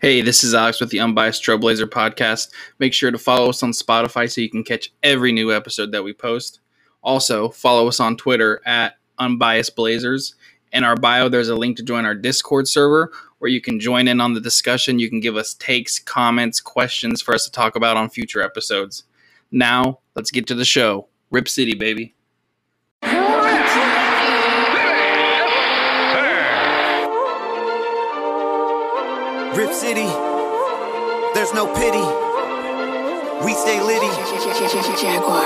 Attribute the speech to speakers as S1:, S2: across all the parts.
S1: Hey, this is Alex with the Unbiased Trailblazer podcast. Make sure to follow us on Spotify so you can catch every new episode that we post. Also, follow us on Twitter at Unbiased Blazers. In our bio, there's a link to join our Discord server where you can join in on the discussion. You can give us takes, comments, questions for us to talk about on future episodes. Now, let's get to the show. Rip City, baby.
S2: Rip City, there's no pity. We stay litty.
S3: Jaguar.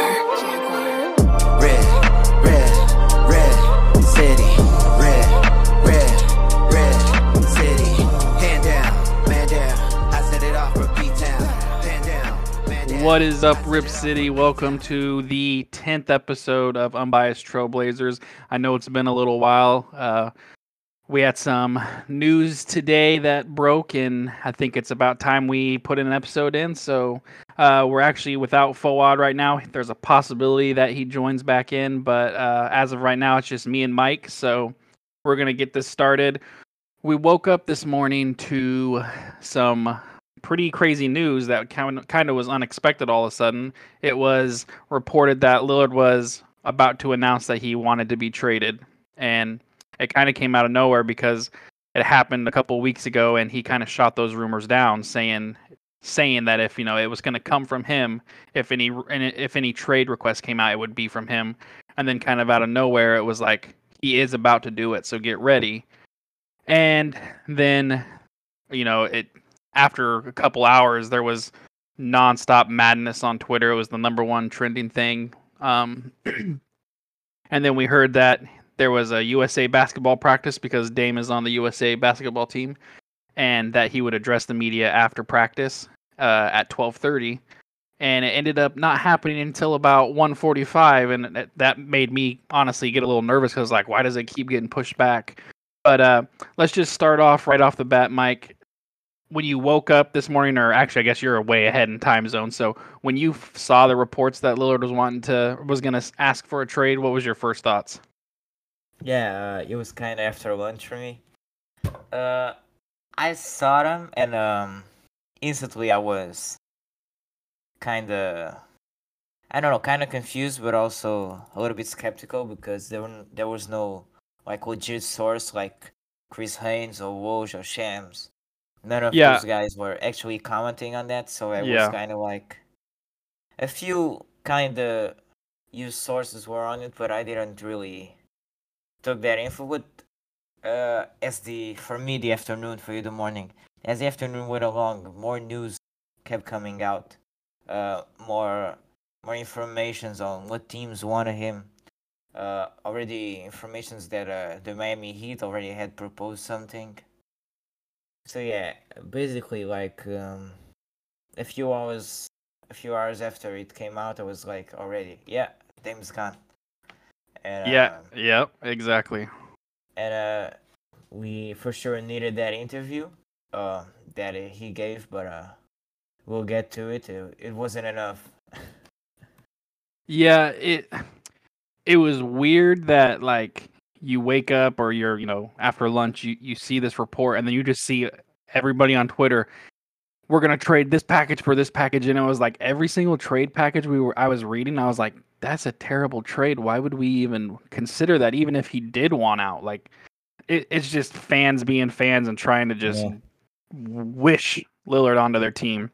S2: Red, red, red city. Red, red, red city. Hand down, man down. I set it off for B-Town. Hand down, man down.
S1: What is up, Rip City? Welcome to the 10th episode of Unbiased Trailblazers. I know it's been a little while. Uh, we had some news today that broke, and I think it's about time we put an episode in. So uh, we're actually without Fawad right now. There's a possibility that he joins back in, but uh, as of right now, it's just me and Mike. So we're going to get this started. We woke up this morning to some pretty crazy news that kind of, kind of was unexpected all of a sudden. It was reported that Lillard was about to announce that he wanted to be traded. And it kind of came out of nowhere because it happened a couple weeks ago and he kind of shot those rumors down saying saying that if you know it was going to come from him if any if any trade request came out it would be from him. And then kind of out of nowhere it was like he is about to do it so get ready. And then you know it after a couple hours there was nonstop madness on twitter. It was the number one trending thing. Um and then we heard that there was a USA basketball practice because Dame is on the USA basketball team, and that he would address the media after practice uh, at 12:30, and it ended up not happening until about 1:45, and that- made me honestly get a little nervous because like, why does it keep getting pushed back? But uh, let's just start off right off the bat, Mike. When you woke up this morning, or actually, I guess you're way ahead in time zone. So when you saw the reports that Lillard was wanting to was going to ask for a trade, what was your first thoughts?
S4: Yeah, uh, it was kind of after lunch for me. Uh, I saw them and um, instantly I was kind of, I don't know, kind of confused, but also a little bit skeptical because there were, there was no like legit source like Chris Haynes or Woj or Shams. None of
S1: Yeah.
S4: those guys were actually commenting on that, so I
S1: Yeah.
S4: was kind of like a few kind of used sources were on it, but I didn't really took that info. But uh, as the for me the afternoon, for you the morning, as the afternoon went along, more news kept coming out, uh, more more informations on what teams wanted him. Uh, already informations that uh, the Miami Heat already had proposed something. So yeah, basically like um, a few hours, a few hours after it came out, I was like already, yeah, Dame's gone. And,
S1: Yeah,
S4: um,
S1: yep, exactly.
S4: and uh, we for sure needed that interview uh, that uh, he gave, but uh, we'll get to it. It, it wasn't enough.
S1: Yeah, it it was weird that like you wake up or you're, you know, after lunch you you see this report and then you just see everybody on Twitter we're going to trade this package for this package and it was like every single trade package we were I was reading I was like that's a terrible trade. Why would we even consider that even if he did want out? Like it, it's just fans being fans and trying to just
S4: Yeah.
S1: wish Lillard onto their team.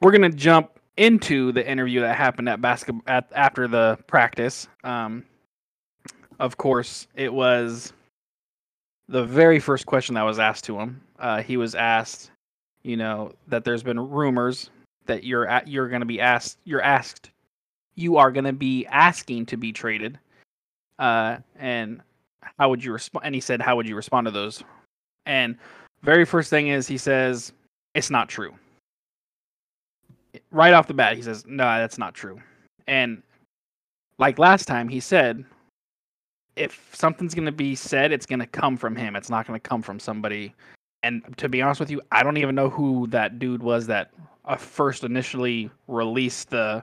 S1: We're gonna jump into the interview that happened at basketball at after the practice. Um, of course, it was the very first question that was asked to him. Uh, he was asked, you know, that there's been rumors that you're at, you're going to be asked, you're asked, you are going to be asking to be traded. Uh, and how would you respond? And he said, how would you respond to those? And very first thing is he says, it's not true. Right off the bat, he says, no, that's not true. And like last time, he said, if something's going to be said, it's going to come from him. It's not going to come from somebody. And to be honest with you, I don't even know who that dude was that uh, first initially released the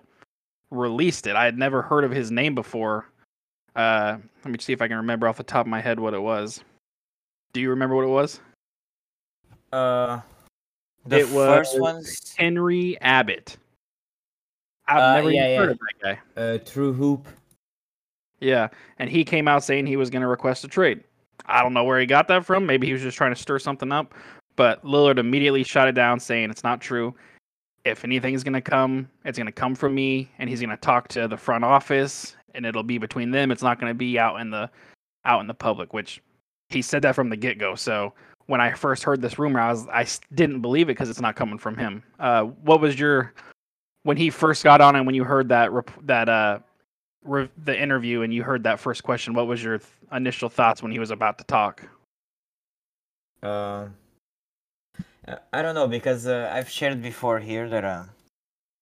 S1: released it. I had never heard of his name before. Uh, let me see if I can remember off the top of my head what it was. Do you remember what it was?
S4: Uh, The
S1: It
S4: first
S1: was-
S4: ones,
S1: Henry Abbott. I've
S4: Uh,
S1: never
S4: yeah.
S1: heard of that guy.
S4: uh, True Hoop.
S1: Yeah, and he came out saying he was going to request a trade. I don't know where he got that from. Maybe he was just trying to stir something up. But Lillard immediately shot it down, saying it's not true. If anything's going to come, it's going to come from me, and he's going to talk to the front office, and it'll be between them. It's not going to be out in the out in the public. Which he said that from the get go. So when I first heard this rumor, I was I didn't believe it because it's not coming from him. Uh, what was your when he first got on and when you heard that that uh re- the interview and you heard that first question, what was your th- initial thoughts when he was about to talk?
S4: Uh, I don't know because uh, I've shared before here that uh,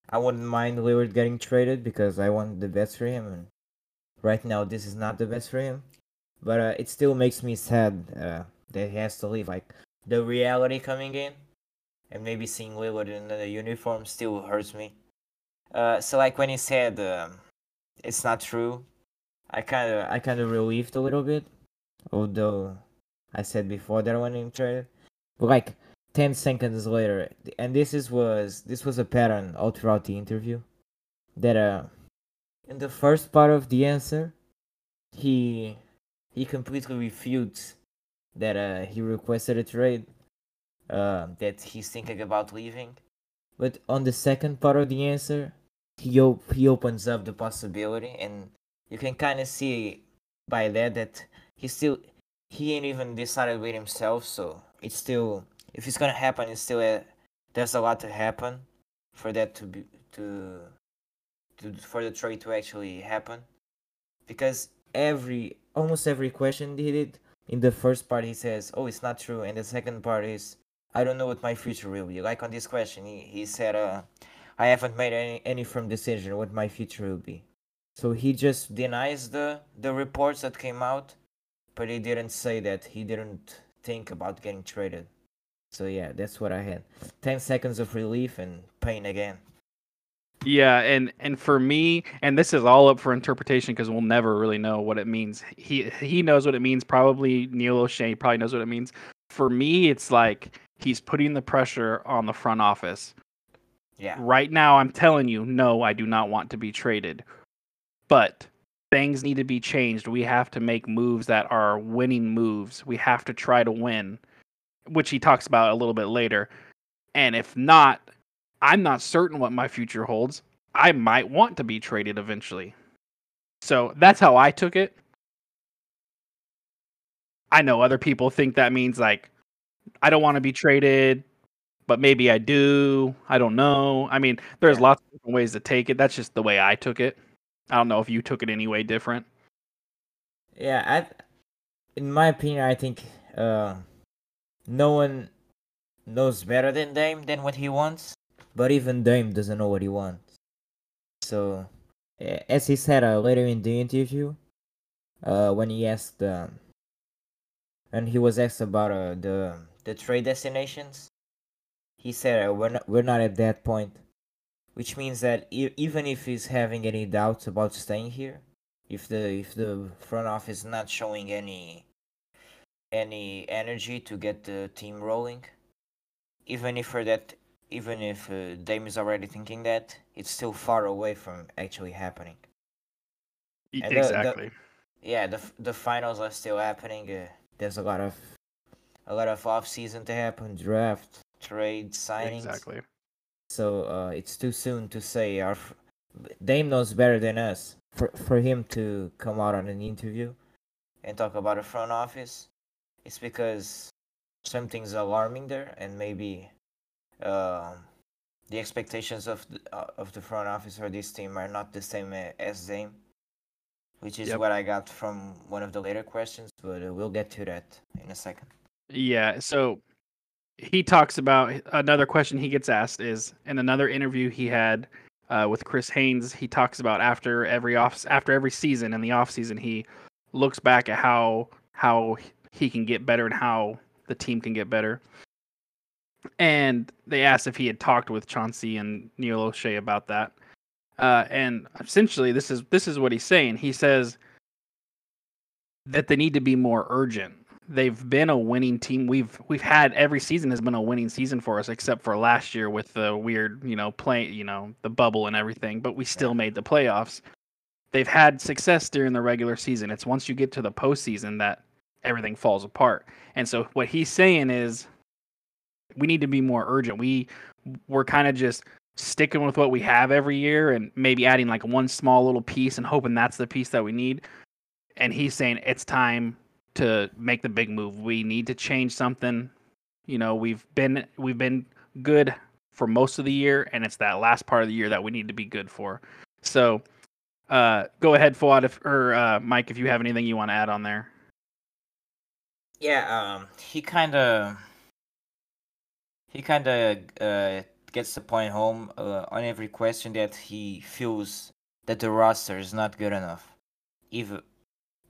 S4: I wouldn't mind Lillard getting traded because I want the best for him, and right now this is not the best for him. But uh, it still makes me sad uh, that he has to leave. Like the reality coming in, and maybe seeing Lillard in the uniform still hurts me. Uh, so like when he said um, it's not true, I kind of I kind of relieved a little bit, although I said before that I wanted him traded. But like ten seconds later, and this is was this was a pattern all throughout the interview. That uh, in the first part of the answer, he he completely refutes that uh he requested a trade. Uh, that he's thinking about leaving. But on the second part of the answer, he op- he opens up the possibility, and you can kind of see by that that he still he ain't even decided with himself. So it's still if it's gonna happen, it's still a, there's a lot to happen for that to be to to for the trade to actually happen, because every almost every question he did in the first part he says, "Oh, it's not true," and the second part is, "I don't know what my future will be." Like on this question, he he said, "Uh, I haven't made any any firm decision what my future will be." So he just denies the the reports that came out, but he didn't say that he didn't think about getting traded. So yeah, that's what I had. Ten seconds of relief and pain again.
S1: Yeah, and and for me, and this is all up for interpretation because we'll never really know what it means. He he knows what it means. Probably Neil Olshey probably knows what it means. For me, it's like he's putting the pressure on the front office.
S4: Yeah.
S1: Right now, I'm telling you, no, I do not want to be traded. But things need to be changed. We have to make moves that are winning moves. We have to try to win, which he talks about a little bit later. And if not, I'm not certain what my future holds. I might want to be traded eventually. So that's how I took it. I know other people think that means like I don't want to be traded, but maybe I do. I don't know. I mean, there's lots of different ways to take it. That's just the way I took it. I don't know if you took it any way different.
S4: Yeah, I in my opinion I think uh no one knows better than Dame than what he wants. But even Dame doesn't know what he wants. So as he said uh, later in the interview, uh when he asked um when he was asked about uh, the the trade destinations, he said uh, we're not we're not at that point, which means that e- even if he's having any doubts about staying here, if the if the front office is not showing any any energy to get the team rolling, even if for that even if uh, Dame is already thinking that, it's still far away from actually happening.
S1: E-
S4: And the-
S1: exactly.
S4: Yeah, the the finals are still happening. Uh, there's a lot of a lot of off season to happen, draft, trade, signings.
S1: Exactly.
S4: So uh, it's too soon to say. Our Dame knows better than us. For for him to come out on an interview and talk about a front office, it's because something's alarming there, and maybe um, the expectations of the, uh, of the front office for this team are not the same as Dame, which is
S1: Yep.
S4: what I got from one of the later questions. But uh, we'll get to that in a second.
S1: Yeah. So he talks about another question he gets asked is in another interview he had uh, with Chris Haynes. He talks about after every off after every season in the off season he looks back at how how he can get better and how the team can get better. And they asked if he had talked with Chauncey and Neil Olshey about that. Uh, and essentially, this is this is what he's saying. He says that they need to be more urgent they've been a winning team. We've we've had every season has been a winning season for us, except for last year with the weird, you know, play, you know, the bubble and everything. But we still made the playoffs. They've had success during the regular season. It's once you get to the postseason that everything falls apart. And so what he's saying is, we need to be more urgent. We we're kind of just sticking with what we have every year and maybe adding like one small little piece and hoping that's the piece that we need. And he's saying it's time to make the big move. We need to change something. You know, we've been we've been good for most of the year, and it's that last part of the year that we need to be good for. So, uh, go ahead, Fuad, if, or uh, Mike, if you have anything you want to add on there.
S4: Yeah, um, he kind of he kind of uh, gets the point home uh, on every question that he feels that the roster is not good enough, even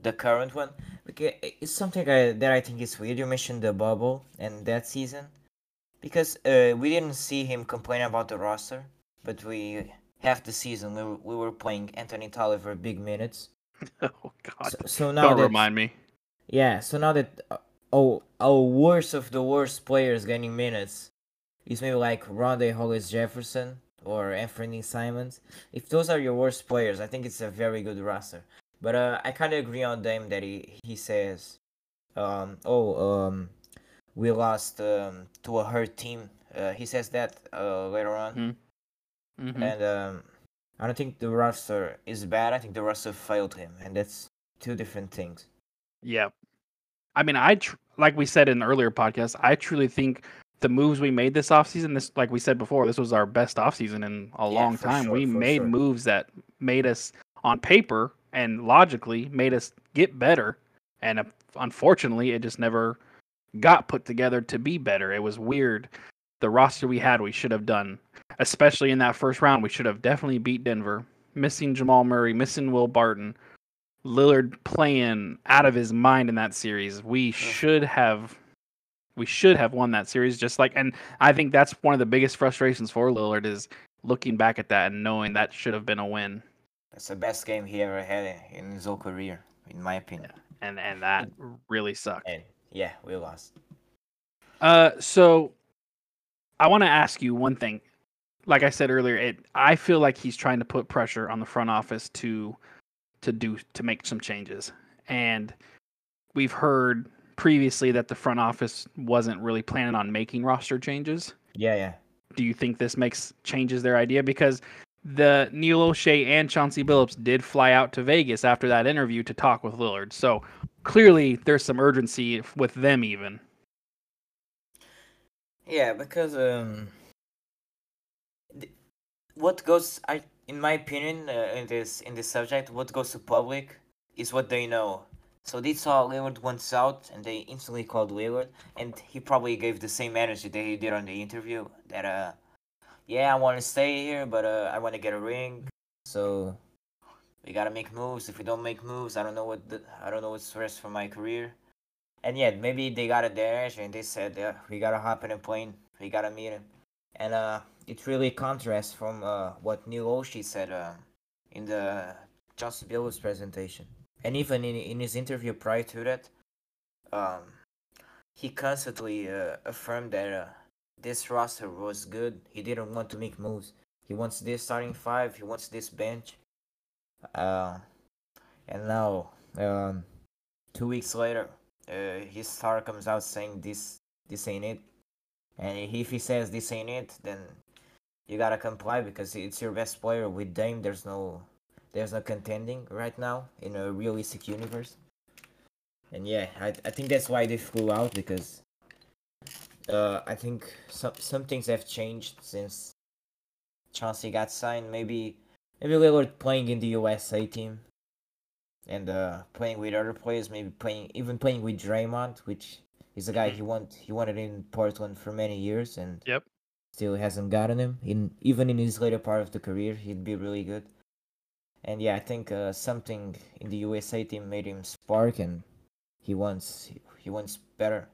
S4: the current one. Because it's something I, that I think is weird. You mentioned the bubble and that season, because uh, we didn't see him complain about the roster, but we half the season we were, we were playing Anthony Tolliver big minutes.
S1: oh God!
S4: So, so now
S1: Don't
S4: that,
S1: remind me.
S4: Yeah, so now that uh, oh our worst of the worst players getting minutes is maybe like Rondae Hollis Jefferson or Anthony Simons. If those are your worst players, I think it's a very good roster. But uh, I kind of agree on Dame that he he says, um, oh um, we lost um, to a hurt team. Uh, he says that uh, later on,
S1: Mhm. Mhm.
S4: and um, I don't think the roster is bad. I think the roster failed him, and that's two different things.
S1: Yeah. I mean, I tr- like we said in the earlier podcast, I truly think the moves we made this offseason, this like we said before, this was our best offseason in a
S4: Yeah,
S1: long time.
S4: sure,
S1: we made
S4: sure.
S1: moves that made us on paper and logically made us get better. And uh, unfortunately, it just never got put together to be better. It was weird. The roster we had, we should have done, especially in that first round. We should have definitely beat Denver. Missing Jamal Murray, missing Will Barton, Lillard playing out of his mind in that series. We should have we should have won that series just like and I think that's one of the biggest frustrations for Lillard is looking back at that and knowing that should have been a win.
S4: That's the best game he ever had in his whole career, in my opinion.
S1: And and that really sucked.
S4: And yeah, we lost.
S1: Uh, so I want to ask you one thing. Like I said earlier, it I feel like he's trying to put pressure on the front office to to do to make some changes. And we've heard previously that the front office wasn't really planning on making roster changes.
S4: Yeah, yeah.
S1: Do you think this makes changes their idea? Because the Neil Olshey and Chauncey Billups did fly out to Vegas after that interview to talk with Lillard. So clearly there's some urgency with them even.
S4: Yeah, because um, what goes I in my opinion uh, in this in this subject, what goes to public is what they know. So they saw Lillard once out, and they instantly called Lillard, and he probably gave the same energy that he did on the interview. That uh, yeah, I want to stay here, but uh, I want to get a ring. So we gotta make moves. If we don't make moves, I don't know what the, I don't know what's rest for my career. And yeah, maybe they got a dash and they said, yeah, we gotta hop in a plane. We gotta meet him. And uh, it really contrasts from uh, what Neil Olshey said uh, in the Chauncey Billups presentation. And even in, in his interview prior to that, um, he constantly uh, affirmed that uh, this roster was good. He didn't want to make moves. He wants this starting five. He wants this bench. Uh, and now, um, two weeks later, uh, his star comes out saying this this ain't it. And if he says this ain't it, then you gotta comply because it's your best player. With Dame, there's no there's no contending right now in a realistic universe. And yeah, I I think that's why they flew out because uh I think some some things have changed since Chauncey got signed. Maybe maybe Lillard playing in the USA team and uh, playing with other players, maybe playing even playing with Draymond, which is a guy he want he wanted in Portland for many years and
S1: Yep.
S4: Still hasn't gotten him. In even in his later part of the career, he'd be really good. And yeah, I think uh, something in the USA team made him spark, and he wants he wants better.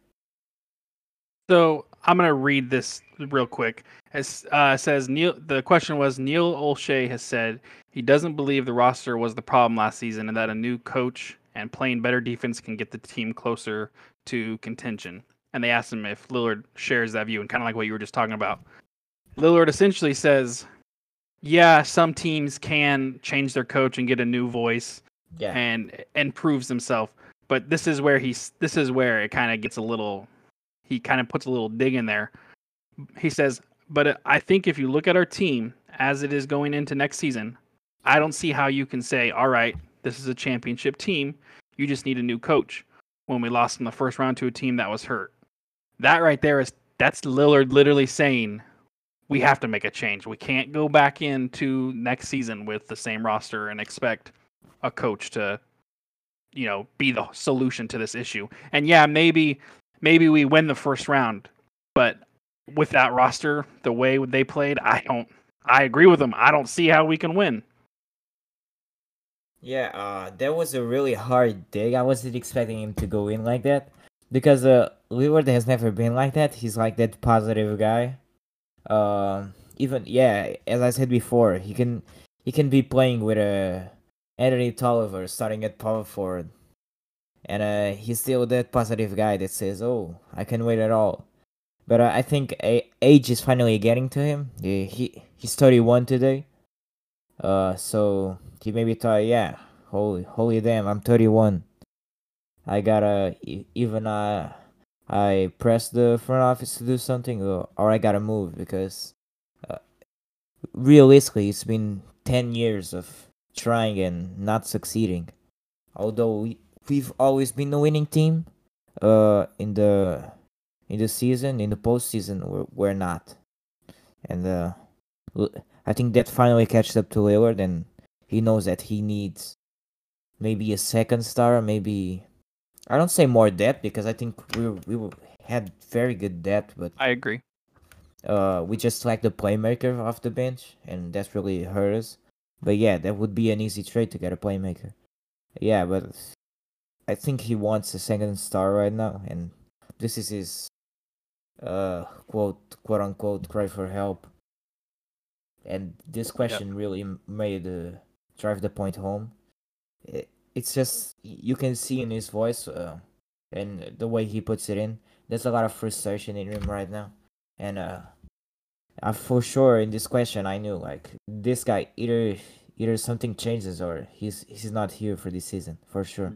S1: So I'm gonna read this real quick. As uh, says Neil. The question was Neil Olshey has said he doesn't believe the roster was the problem last season, and that a new coach and playing better defense can get the team closer to contention. And they asked him if Lillard shares that view and kind of like what you were just talking about. Lillard essentially says, yeah, some teams can change their coach and get a new voice
S5: Yeah.
S1: and and proves himself. But this is where he's this is where it kind of gets a little he kind of puts a little dig in there. He says, "But I think if you look at our team as it is going into next season, I don't see how you can say, all right, this is a championship team. You just need a new coach." When we lost in the first round to a team that was hurt, that right there is that's Lillard literally saying we have to make a change. We can't go back into next season with the same roster and expect a coach to you know be the solution to this issue. And yeah, maybe maybe we win the first round, but with that roster, the way they played, I don't I agree with them. I don't see how we can win.
S4: Yeah, uh, that was a really hard dig. I wasn't expecting him to go in like that because uh, Lillard has never been like that. He's like that positive guy. Um, even yeah, as I said before, he can he can be playing with a Anthony Tolliver starting at power forward, and uh, he's still that positive guy that says, "Oh, I can wait at all." But uh, I think age is finally getting to him. Yeah, he he's 31 today. Uh, so he maybe thought, yeah, holy, holy damn, I'm 31. I gotta even uh, I press the front office to do something, or, I gotta move because, uh, realistically, it's been 10 years of trying and not succeeding. Although we, we've always been the winning team, uh, in the in the season, in the postseason, we're, we're not, and uh, I think that finally catches up to Lillard, and he knows that he needs maybe a second star, maybe I don't say more depth because I think we we had very good depth, but
S1: I agree.
S4: uh, we just lack the playmaker off the bench, and that's really hurt us. But yeah, that would be an easy trade to get a playmaker. Yeah, but I think he wants a second star right now, and this is his uh quote quote unquote cry for help. And this question really made uh, drive the point home. It, it's just you can see in his voice uh, and the way he puts it in. There's a lot of frustration in him right now, and uh, for sure in this question I knew like this guy either either something changes or he's he's not here for this season for sure.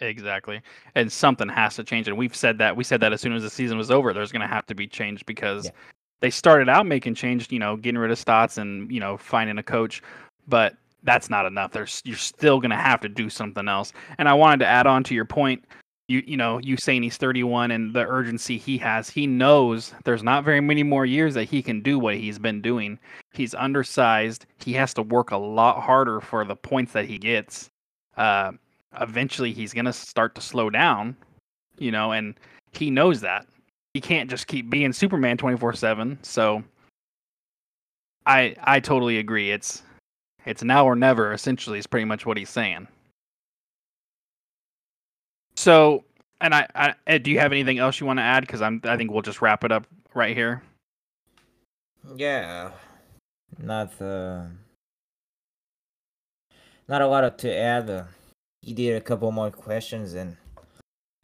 S1: Exactly. And something has to change. And we've said that. We said that as soon as the season was over, there's going to have to be change because
S4: Yeah.
S1: they started out making change, you know, getting rid of Stotts and, you know, finding a coach. But that's not enough. There's you're still going to have to do something else. And I wanted to add on to your point. You you know, you saying he's 31 and the urgency he has. He knows there's not very many more years that he can do what he's been doing. He's undersized. He has to work a lot harder for the points that he gets. Uh, eventually he's going to start to slow down, you know, and he knows that. He can't just keep being Superman 24/7. So I I totally agree. It's it's now or never essentially is pretty much what he's saying. So, and I, I Ed, do you have anything else you want to add cuz I'm I think we'll just wrap it up right here.
S4: Yeah, not uh, not a lot to add. Uh, he did a couple more questions, and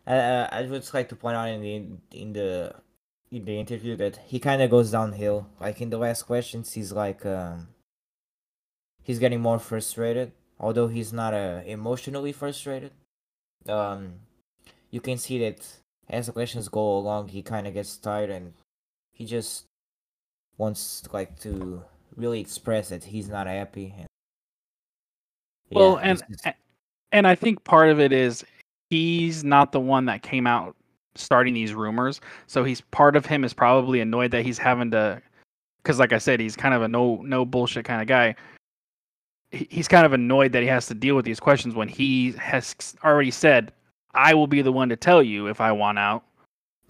S4: I I I would just like to point out in the in the in the interview that he kind of goes downhill. Like in the last questions, he's like um, he's getting more frustrated. Although he's not uh, emotionally frustrated, um, you can see that as the questions go along, he kind of gets tired and he just wants like to really express that he's not happy. And,
S1: Well, and
S4: just-
S1: and I think part of it is he's not the one that came out starting these rumors. So he's part of him is probably annoyed that he's having to cuz like I said he's kind of a no no bullshit kind of guy. He- He's kind of annoyed that he has to deal with these questions when he has already said I will be the one to tell you if I want out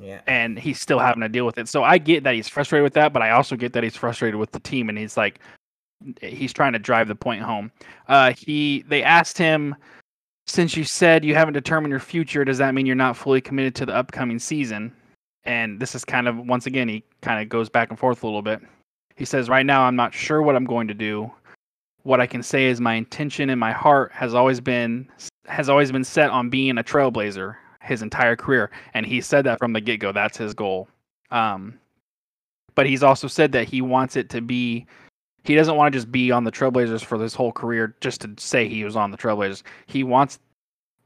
S4: yeah,
S1: and he's still having to deal with it. So I get that he's frustrated with that, but I also get that he's frustrated with the team, and he's like, he's trying to drive the point home. Uh, he they asked him, since you said you haven't determined your future, does that mean you're not fully committed to the upcoming season? And this is kind of once again he kind of goes back and forth a little bit. He says, right now I'm not sure what I'm going to do. What I can say is my intention in my heart has always been has always been set on being a trailblazer. his entire career, and he said that from the get go. That's his goal. Um, but he's also said that he wants it to be. He doesn't want to just be on the Trailblazers for his whole career just to say he was on the Trailblazers. He wants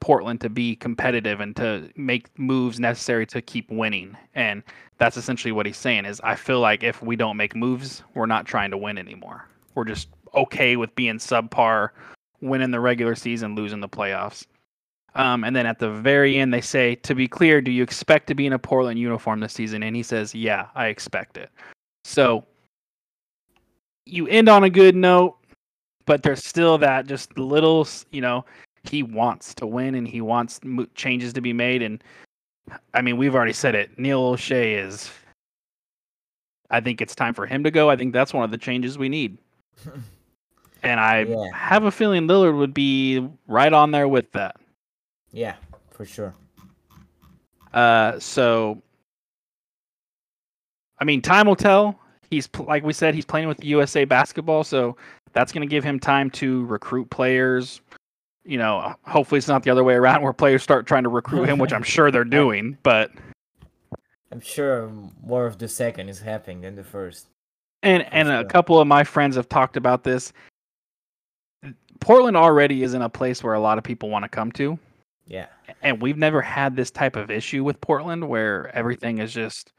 S1: Portland to be competitive and to make moves necessary to keep winning. And that's essentially what he's saying is I feel like if we don't make moves, we're not trying to win anymore. We're just okay with being subpar, winning the regular season, losing the playoffs. Um, and then at the very end, they say, "To be clear, do you expect to be in a Portland uniform this season?" And he says, "Yeah, I expect it." So you end on a good note, but there's still that just little, you know, he wants to win and he wants changes to be made. And I mean, we've already said it. Neil Olshey is. I think it's time for him to go. I think that's one of the changes we need. And I
S6: Yeah.
S1: have a feeling Lillard would be right on there with that.
S6: Yeah, for sure.
S1: Uh, so, I mean, time will tell. He's like we said, he's playing with USA basketball, so that's going to give him time to recruit players. You know, hopefully it's not the other way around where players start trying to recruit him, which I'm sure they're doing. But
S6: I'm sure more of the second is happening than the first.
S1: and and a couple of my friends have talked about this. Portland already is in a place where a lot of people want to come to.
S6: Yeah.
S1: and we've never had this type of issue with Portland where everything is just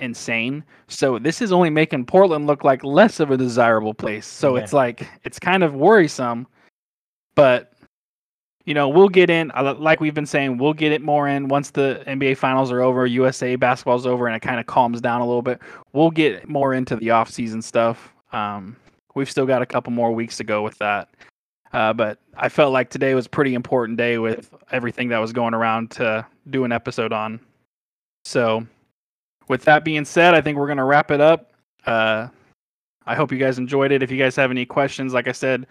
S1: insane. So this is only making Portland look like less of a desirable place. So
S6: Yeah.
S1: it's like it's kind of worrisome, but you know, we'll get in uh, like we've been saying, we'll get it more in once the NBA finals are over, USA basketball's over and it kind of calms down a little bit. We'll get more into the off-season stuff. Um we've still got a couple more weeks to go with that. Uh, but I felt like today was a pretty important day with everything that was going around to do an episode on. So, with that being said, I think we're going to wrap it up. Uh, I hope you guys enjoyed it. If you guys have any questions, like I said,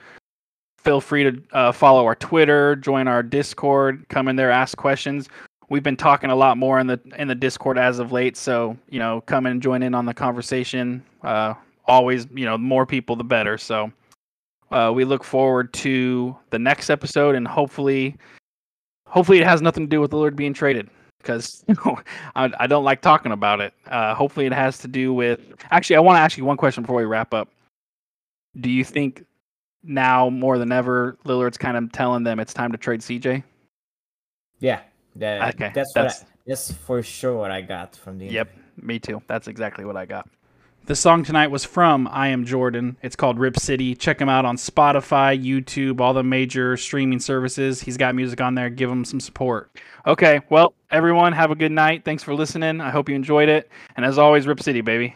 S1: feel free to uh, follow our Twitter, join our Discord, come in there, ask questions. We've been talking a lot more in the in the Discord as of late, so you know, come and join in on the conversation. Uh, always, you know, more people, the better. So. Uh, we look forward to the next episode, and hopefully, hopefully it has nothing to do with Lillard being traded because I, I don't like talking about it. Uh, hopefully, it has to do with. Actually, I want to ask you one question before we wrap up. Do you think now more than ever Lillard's kind of telling them it's time to trade CJ?
S6: Yeah. That,
S1: Okay,
S6: That's,
S1: that's-
S6: what I, that's for sure what I got from the
S1: Yep, me too. That's exactly what I got. The song tonight was from I Am Jordan. It's called Rip City. Check him out on Spotify, YouTube, all the major streaming services. He's got music on there. Give him some support. Okay, well, everyone, have a good night. Thanks for listening. I hope you enjoyed it. And as always, Rip City, baby.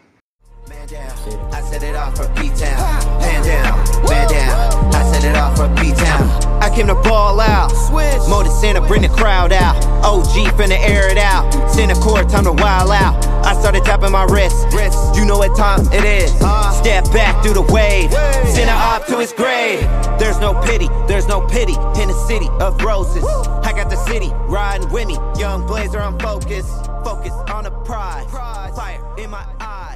S2: Man down, I set it off for B-Town. Man down, man down, I set it off for B-Town. I came to ball out. Switch. Mo to Santa, bring the crowd out. OG finna air it out. Center court, time to wild out. I started tapping my wrist. You know what time it is. Step back through the wave. Send her up to his grave. There's no pity, there's no pity in the city of roses. I got the city riding with me. Young blazer, I'm focused. Focused on the prize. Fire in my eyes.